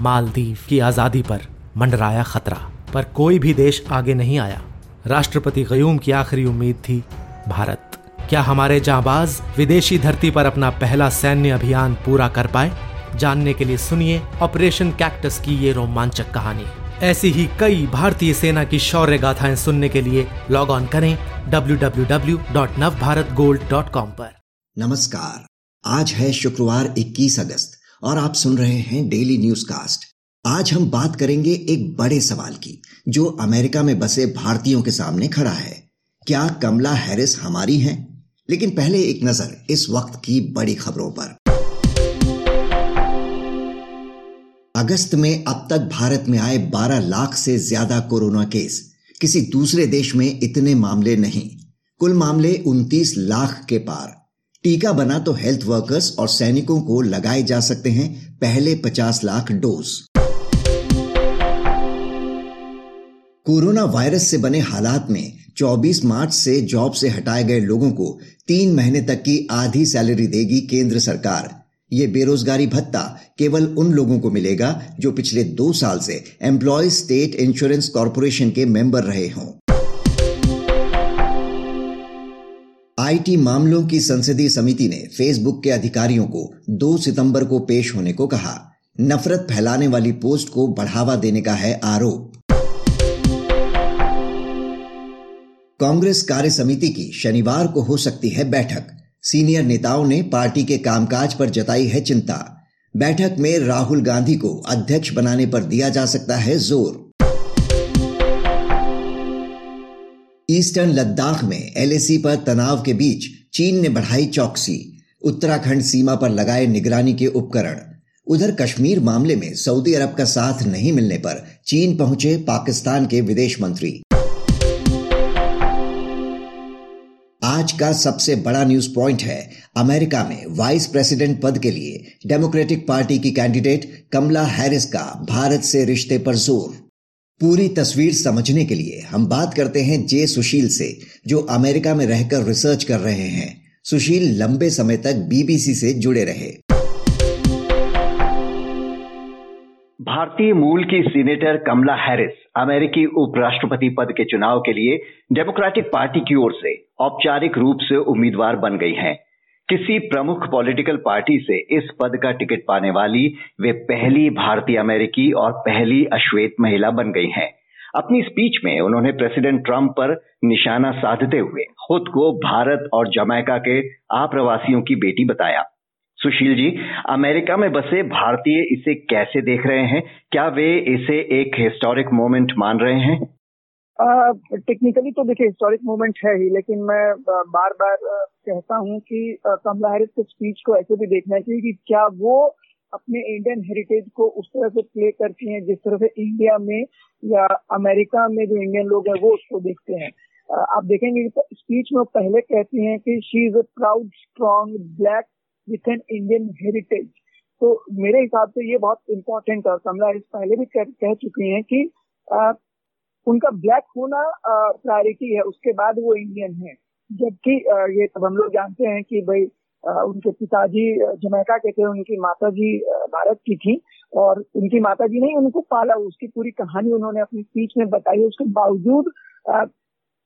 मालदीव की आज़ादी पर मंडराया खतरा। पर कोई भी देश आगे नहीं आया। राष्ट्रपति गयूम की आखिरी उम्मीद थी, भारत। क्या हमारे जाबाज विदेशी धरती पर अपना पहला सैन्य अभियान पूरा कर पाए? जानने के लिए सुनिए ऑपरेशन कैक्टस की ये रोमांचक कहानी। ऐसी ही कई भारतीय सेना की शौर्य गाथाएँ सुनने के लिए लॉग ऑन करें www.navbharatgold.com पर। नमस्कार, आज है शुक्रवार 21 अगस्त। और आप सुन रहे हैं डेली न्यूज़ कास्ट आज हम बात करेंगे एक बड़े सवाल की, जो अमेरिका में बसे भारतीयों के सामने खड़ा है। क्या कमला हैरिस हमारी हैं? लेकिन पहले एक नज़र इस वक्त की बड़ी खबरों पर। अगस्त में अब तक भारत में आए 12 लाख से ज़्यादा कोरोना केस। किसी दूसरे देश में इतने मामले नहीं। कुल मामले 29 लाख के पार। टीका बना तो हेल्थ वर्कर्स और सैनिकों को लगाए जा सकते हैं पहले 50 लाख डोज कोरोना वायरस से बने हालात में 24 मार्च से जॉब से हटाए गए लोगों को तीन महीने तक की आधी सैलरी देगी केंद्र सरकार। ये बेरोजगारी भत्ता केवल उन लोगों को मिलेगा जो पिछले दो साल से एम्प्लॉय स्टेट इंश्योरेंस कॉरपोरेशन के मेंबर रहे हों। आईटी मामलों की संसदीय समिति ने फेसबुक के अधिकारियों को 2 सितंबर को पेश होने को कहा। नफरत फैलाने वाली पोस्ट को बढ़ावा देने का है आरोप। कांग्रेस कार्य समिति की शनिवार को हो सकती है बैठक। सीनियर नेताओं ने पार्टी के कामकाज पर जताई है चिंता। बैठक में राहुल गांधी को अध्यक्ष बनाने पर दिया जा सकता है ज़ोर। ईस्टर्न लद्दाख में एलएसी पर तनाव के बीच चीन ने बढ़ाई चौकसी, उत्तराखंड सीमा पर लगाए निगरानी के उपकरण। उधर कश्मीर मामले में सऊदी अरब का साथ नहीं मिलने पर चीन पहुँचे पाकिस्तान के विदेश मंत्री। आज का सबसे बड़ा न्यूज़ पॉइंट है, अमेरिका में वाइस प्रेसिडेंट पद के लिए डेमोक्रेटिक पार्टी की कैंडिडेट कमला हैरिस का भारत से रिश्ते पर ज़ोर। पूरी तस्वीर समझने के लिए हम बात करते हैं जे सुशील से, जो अमेरिका में रहकर रिसर्च कर रहे हैं। सुशील लंबे समय तक बीबीसी से जुड़े रहे। भारतीय मूल की सीनेटर कमला हैरिस अमेरिकी उपराष्ट्रपति पद के चुनाव के लिए डेमोक्रेटिक पार्टी की ओर से औपचारिक रूप से उम्मीदवार बन गई हैं। किसी प्रमुख पॉलिटिकल पार्टी से इस पद का टिकट पाने वाली वे पहली भारतीय अमेरिकी और पहली अश्वेत महिला बन गई हैं। अपनी स्पीच में उन्होंने प्रेसिडेंट ट्रंप पर निशाना साधते हुए खुद को भारत और जमैका के आप्रवासियों की बेटी बताया। सुशील जी, अमेरिका में बसे भारतीय इसे कैसे देख रहे हैं? क्या वे इसे एक हिस्टोरिक मोमेंट मान रहे हैं? टेक्निकली तो देखिए हिस्टोरिक मोमेंट है ही लेकिन मैं बार बार कहता हूँ कि कमला हैरिस के स्पीच को ऐसे भी देखना चाहिए कि क्या वो अपने इंडियन हेरिटेज को उस तरह से प्ले करती हैं जिस तरह से इंडिया में या अमेरिका में जो इंडियन लोग हैं वो उसको देखते हैं। आप देखेंगे स्पीच में पहले कहती हैं कि she is a proud strong black with an Indian heritage तो मेरे हिसाब से ये बहुत इंपॉर्टेंट है कमला हैरिस पहले भी कह, कह चुकी हैं कि उनका ब्लैक होना प्रायोरिटी है, उसके बाद वो इंडियन है। जबकि ये सब हम लोग जानते हैं कि भाई उनके पिताजी जमैका के थे, उनकी माता जी भारत की थी, और उनकी माता जी ने उनको पाला, उसकी पूरी कहानी उन्होंने अपनी स्पीच में बताई उसके बावजूद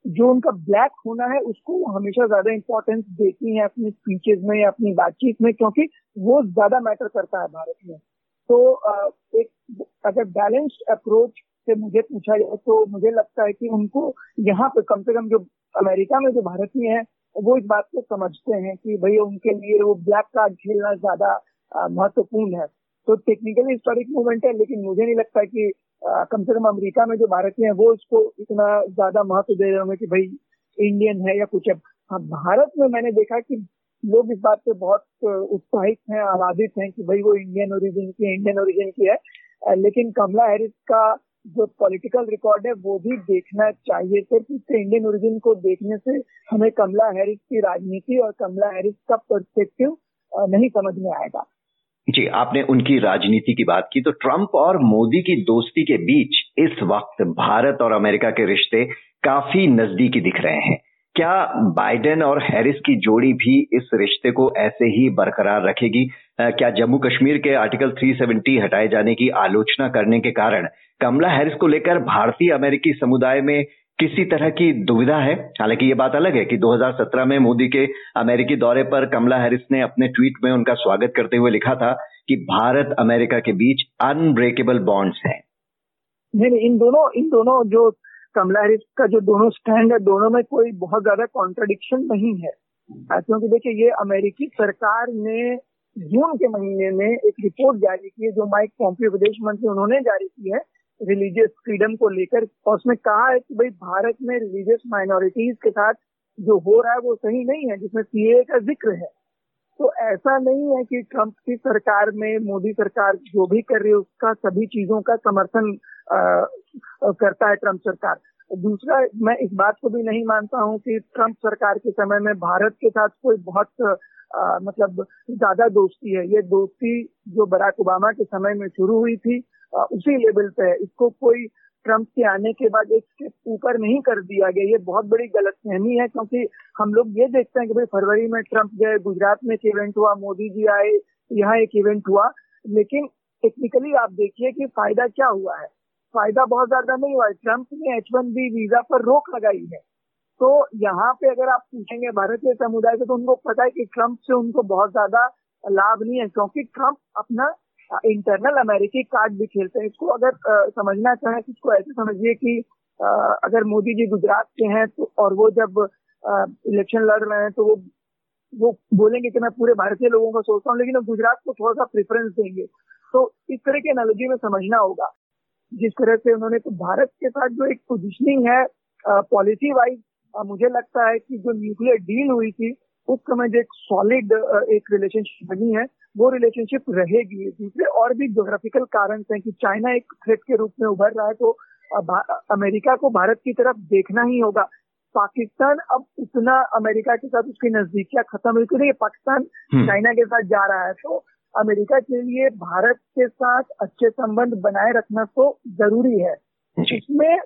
जो उनका ब्लैक होना है, उसको हमेशा ज़्यादा इंपॉर्टेंस देती है अपनी स्पीचेस में या अपनी बातचीत में, क्योंकि वो ज़्यादा मैटर करता है भारत में। तो एक अगर बैलेंस्ड अप्रोच से मुझे पूछा जाए तो मुझे लगता है कि उनको यहाँ पे कम से कम जो अमेरिका में जो भारतीय हैं वो इस बात को समझते हैं कि भाई उनके लिए वो ब्लैक कार्ड खेलना ज़्यादा महत्वपूर्ण है। तो टेक्निकली हिस्टोरिक मूवमेंट है लेकिन मुझे नहीं लगता कि आ, कम से कम अमेरिका में जो भारतीय हैं वो इसको इतना ज़्यादा महत्व दे रहे होंगे कि भाई इंडियन है या कुछ है। हाँ भारत में मैंने देखा कि लोग इस बात पे बहुत उत्साहित हैं आह्लादित हैं कि भाई वो इंडियन ओरिजिन की इंडियन ओरिजिन की है। लेकिन कमला हैरिस का जो पॉलिटिकल रिकॉर्ड है, वो भी देखना चाहिए। सिर्फ़ इसके इंडियन ओरिजिन को देखने से हमें कमला हैरिस की राजनीति और कमला हैरिस का परस्पेक्टिव नहीं समझ में आएगा। जी, आपने उनकी राजनीति की बात की तो ट्रंप और मोदी की दोस्ती के बीच इस वक्त भारत और अमेरिका के रिश्ते काफ़ी नजदीकी दिख रहे हैं। क्या बाइडेन और हैरिस की जोड़ी भी इस रिश्ते को ऐसे ही बरकरार रखेगी? क्या जम्मू कश्मीर के आर्टिकल 370 हटाए जाने की आलोचना करने के कारण कमला हैरिस को लेकर भारतीय अमेरिकी समुदाय में किसी तरह की दुविधा है? हालाँकि ये बात अलग है कि 2017 में मोदी के अमेरिकी दौरे पर कमला हैरिस ने अपने ट्वीट में उनका स्वागत करते हुए लिखा था कि भारत अमेरिका के बीच अनब्रेकेबल बॉन्ड्स हैं। नहीं नहीं, इन दोनों इन दोनों जो कमला हैरिस का जो दोनों स्टैंड है, दोनों में कोई बहुत ज़्यादा कॉन्ट्रडिक्शन नहीं है। क्योंकि देखिए, ये अमेरिकी सरकार ने जून के महीने में एक रिपोर्ट जारी की है, जो माइक पॉम्पियो, विदेश मंत्री उन्होंने जारी की है रिलीजियस फ्रीडम को लेकर। और उसमें कहा है कि भाई, भारत में रिलीजियस माइनॉरिटीज के साथ जो हो रहा है, वो सही नहीं है, जिसमें सीए का ज़िक्र है। तो ऐसा नहीं है कि ट्रंप की सरकार में, मोदी सरकार जो भी कर रही है, उसका सभी चीज़ों का समर्थन करता है ट्रंप सरकार। दूसरा मैं इस बात को भी नहीं मानता हूँ कि ट्रंप सरकार के समय में भारत के साथ कोई बहुत आ, मतलब ज़्यादा दोस्ती है। ये दोस्ती जो बराक ओबामा के समय में शुरू हुई थी आ, उसी लेवल पे है। इसको कोई ट्रंप के आने के बाद एक स्टेप ऊपर नहीं कर दिया गया। ये बहुत बड़ी गलत फहमी है क्योंकि हम लोग ये देखते हैं कि भाई फरवरी में ट्रंप गए गुजरात में एक इवेंट हुआ मोदी जी आए यहाँ एक इवेंट हुआ। लेकिन टेक्निकली आप देखिए कि फ़ायदा क्या हुआ है। फ़ायदा बहुत ज़्यादा नहीं हुआ है। ट्रंप ने एच वन बी वीज़ा पर रोक लगाई है। तो यहाँ पे अगर आप पूछेंगे भारतीय समुदाय से तो उनको पता है कि ट्रंप से उनको बहुत ज़्यादा लाभ नहीं है क्योंकि ट्रंप अपना इंटरनल अमेरिकी कार्ड भी खेलते हैं। इसको अगर आ, समझना चाहें तो इसको ऐसे समझिए कि आ, अगर मोदी जी गुजरात के हैं तो और वो जब इलेक्शन लड़ रहे हैं तो वो वो बोलेंगे कि मैं पूरे भारतीय लोगों को सोचता हूँ लेकिन गुजरात को थोड़ा सा प्रेफरेंस देंगे। तो इस तरह की एनोलॉजी में समझना होगा। जिस तरह से उन्होंने तो भारत के साथ जो एक पोजिशनिंग है पॉलिसी वाइज मुझे लगता है कि जो न्यूक्लियर डील हुई थी उस समय जो एक सॉलिड एक रिलेशनशिप बनी है वो रिलेशनशिप रहेगी दूसरे और भी जोग्राफिकल कारण हैं कि चाइना एक थ्रेट के रूप में उभर रहा है तो अमेरिका को भारत की तरफ़ देखना ही होगा पाकिस्तान अब उतना अमेरिका के साथ उसकी नजदीकियाँ खत्म हुई क्योंकि पाकिस्तान हम्म। चाइना के साथ जा रहा है तो अमेरिका के लिए भारत के साथ अच्छे संबंध बनाए रखना तो ज़रूरी है। इसमें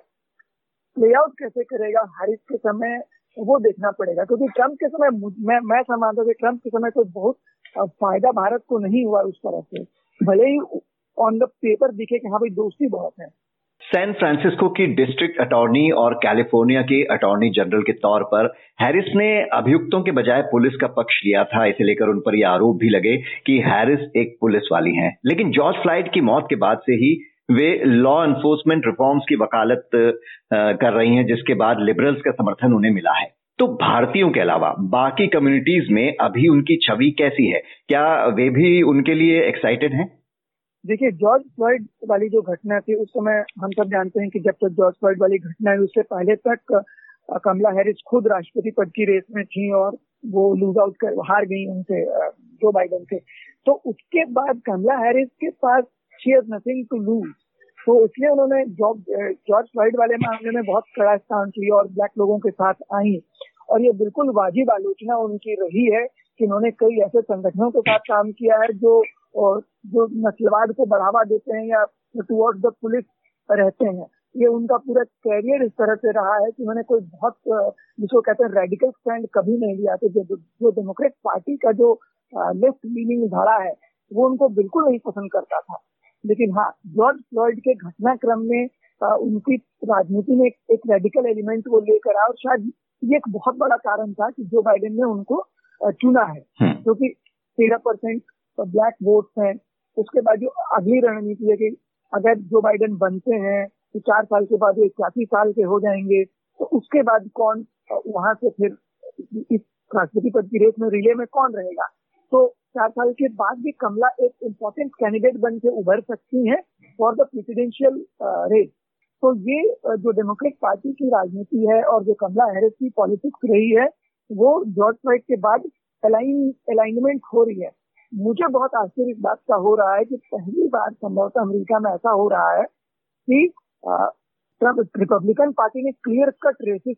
प्लेआउट कैसे करेगा हारिस के समय वो देखना पड़ेगा क्योंकि ट्रंप के समय मैं मैं समझता हूँ ट्रंप के समय कोई बहुत फ़ायदा भारत को नहीं हुआ उस तरह से। भले ही ऑन द पेपर दिखे कि हाँ भाई दोस्ती बहुत है। सैन फ्रांसिस्को की डिस्ट्रिक्ट अटॉर्नी और कैलिफ़ोर्निया के अटॉर्नी जनरल के तौर पर हैरिस ने अभियुक्तों के बजाय पुलिस का पक्ष लिया था। इसे लेकर उन पर यह आरोप भी लगे कि हैरिस एक पुलिस वाली हैं। लेकिन जॉर्ज फ्लाइड की मौत के बाद से ही वे लॉ एनफोर्समेंट रिफॉर्म्स की वकालत कर रही हैं, जिसके बाद लिबरल्स का समर्थन उन्हें मिला है। तो भारतीयों के अलावा बाकी कम्युनिटीज में अभी उनकी छवि कैसी है? क्या वे भी उनके लिए एक्साइटेड हैं? देखिए जॉर्ज फ्लॉइड वाली जो घटना थी, उस समय हम सब जानते हैं कि जब तक जॉर्ज फ्लॉइड वाली घटना है उससे पहले तक कमला हैरिस खुद राष्ट्रपति पद की रेस में थी और वो लूज आउट कर, हार गई उनसे जो बाइडन से। तो उसके बाद कमला हैरिस के पास she has nothing to lose तो इसलिए उन्होंने जॉर्ज फ्लॉइड वाले मामले में बहुत कड़ा स्थान लिया और ब्लैक लोगों के साथ आई। और ये बिल्कुल वाजिब आलोचना उनकी रही है कि उन्होंने कई ऐसे संगठनों के साथ काम किया है जो और जो नस्लवाद को बढ़ावा देते हैं या टुवर्ड द पुलिस रहते हैं ये उनका पूरा कैरियर इस तरह से रहा है कि उन्होंने कोई बहुत जिसको कहते हैं रेडिकल स्टैंड कभी नहीं लिया। तो जो जो डेमोक्रेट पार्टी का जो लेफ़्ट लीनिंग धारा है वो उनको बिल्कुल नहीं पसंद करता था। लेकिन हाँ जॉर्ज फ्लॉइड के घटनाक्रम में आ, उनकी राजनीति में एक, एक रेडिकल एलिमेंट वो लेकर आया और शायद ये एक बहुत बड़ा कारण था कि जो बाइडेन ने उनको चुना है। हम्म। क्योंकि तेरह परसेंट ब्लैक वोट्स हैं। उसके बाद जो अगली रणनीति है कि अगर जो बाइडेन बनते हैं तो चार साल के बाद वो इक्यासी साल के हो जाएँगे। तो उसके बाद कौन, वहाँ से फिर इस राष्ट्रपति पद की रेस में रिले में कौन रहेगा? तो चार साल के बाद भी कमला एक इम्पोर्टेंट कैंडिडेट बन के उभर सकती है फॉर द प्रेसिडेंशियल रेस तो ये जो डेमोक्रेट पार्टी की राजनीति है और जो कमला हैरिस की पॉलिटिक्स रही है, वो जॉर्ज फ्लाइड के बाद अलाइन अलाइनमेंट हो रही है। मुझे बहुत आश्चर्य इस बात का हो रहा है कि पहली बार संभवतः अमेरिका में ऐसा हो रहा है कि रिपब्लिकन पार्टी ने क्लियर कट रेसिस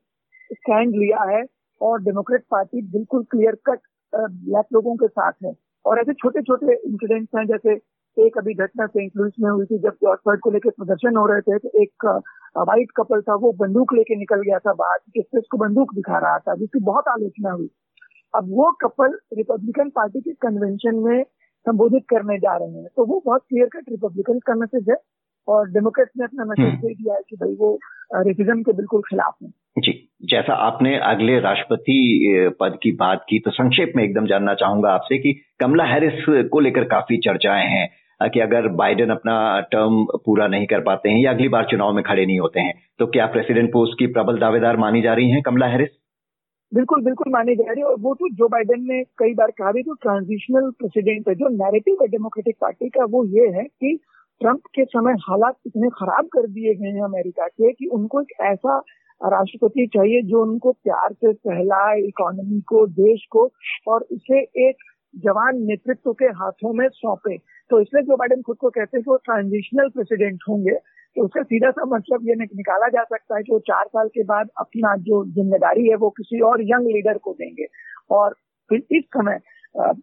स्टैंड लिया है और डेमोक्रेट पार्टी बिल्कुल क्लियर कट ब्लैक लोगों के साथ है। और ऐसे छोटे छोटे इंसिडेंट्स हैं, जैसे एक अभी घटना सेंट लुइस में हुई थी, जब जॉर्ज को लेकर प्रदर्शन हो रहे थे तो एक व्हाइट कपल था, वो बंदूक लेके निकल गया था बाहर किससे उसको बंदूक दिखा रहा था, जिसकी बहुत आलोचना हुई। अब वो कपल रिपब्लिकन पार्टी के कन्वेंशन में संबोधित करने जा रहे हैं। तो वो बहुत क्लियर कट रिपब्लिकन का मैसेज है और डेमोक्रेट्स ने अपना मैसेज हम्म। दे दिया है कि भाई वो रेसिज्म के बिल्कुल खिलाफ है। जी जैसा आपने अगले राष्ट्रपति पद की बात की तो संक्षेप में एकदम जानना चाहूँगा आपसे कि कमला हैरिस को लेकर काफ़ी चर्चाएँ हैं कि अगर बाइडेन अपना टर्म पूरा नहीं कर पाते हैं या अगली बार चुनाव में खड़े नहीं होते हैं तो क्या प्रेसिडेंट पोस्ट की प्रबल दावेदार मानी जा रही हैं कमला हैरिस? बिल्कुल बिल्कुल मानी जा रही है। और वो तो जो बाइडेन ने कई बार कहा भी तो ट्रांजिशनल प्रेसिडेंट है, जो नैरेटिव है डेमोक्रेटिक पार्टी का, वो ये है कि ट्रंप के समय हालात इतने खराब कर दिए गए हैं अमेरिका के कि उनको एक ऐसा राष्ट्रपति चाहिए जो उनको प्यार से सहलाए इकोनॉमी को, देश को, और इसे एक जवान नेतृत्व के हाथों में सौंपे। तो इसलिए जो बाइडेन खुद को कहते हैं कि वो ट्रांजिशनल प्रेसिडेंट होंगे। तो उसका सीधा सा मतलब ये निकाला जा सकता है कि वो चार साल के बाद अपना जो ज़िम्मेदारी है वो किसी और यंग लीडर को देंगे। और फिर इस समय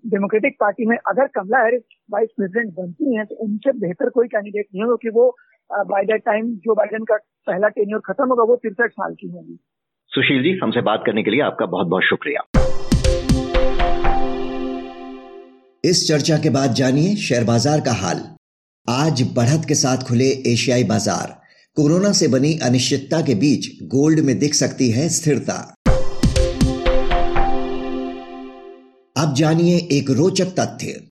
डेमोक्रेटिक पार्टी में अगर कमला हैरिस वाइस प्रेसिडेंट बनती हैं तो उनसे बेहतर कोई कैंडिडेट नहीं होगा क्योंकि वो by that time Joe Biden का पहला टेन्योर खत्म होगा वो तिरसठ साल की होगी। सुशील जी हमसे बात करने के लिए आपका बहुत बहुत शुक्रिया। इस चर्चा के बाद जानिए शेयर बाज़ार का हाल। आज बढ़त के साथ खुले एशियाई बाज़ार। कोरोना से बनी अनिश्चितता के बीच गोल्ड में दिख सकती है स्थिरता। अब जानिए एक रोचक तथ्य।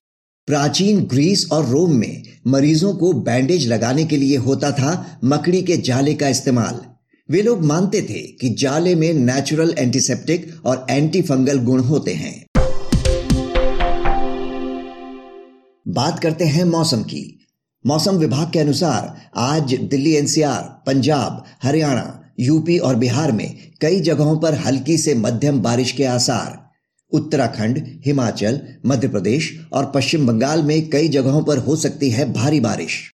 प्राचीन ग्रीस और रोम में मरीजों को बैंडेज लगाने के लिए होता था मकड़ी के जाले का इस्तेमाल। वे लोग मानते थे कि जाले में नेचुरल एंटीसेप्टिक और एंटी फंगल गुण होते हैं। बात करते हैं मौसम की। मौसम विभाग के अनुसार आज दिल्ली, एनसीआर, पंजाब, हरियाणा, यूपी और बिहार में कई जगहों पर हल्की से मध्यम बारिश के आसार। उत्तराखंड, हिमाचल मध्य प्रदेश और पश्चिम बंगाल में कई जगहों पर हो सकती है भारी बारिश।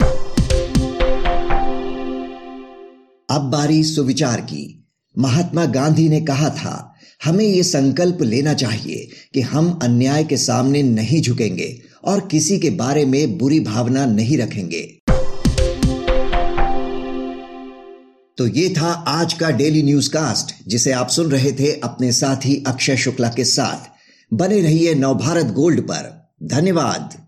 अब बारी सुविचार की। महात्मा गांधी ने कहा था, हमें यह संकल्प लेना चाहिए कि हम अन्याय के सामने नहीं झुकेंगे। और किसी के बारे में बुरी भावना नहीं रखेंगे। तो ये था आज का डेली न्यूज़ कास्ट जिसे आप सुन रहे थे अपने साथी अक्षय शुक्ला के साथ। बने रहिए नवभारत गोल्ड पर। धन्यवाद।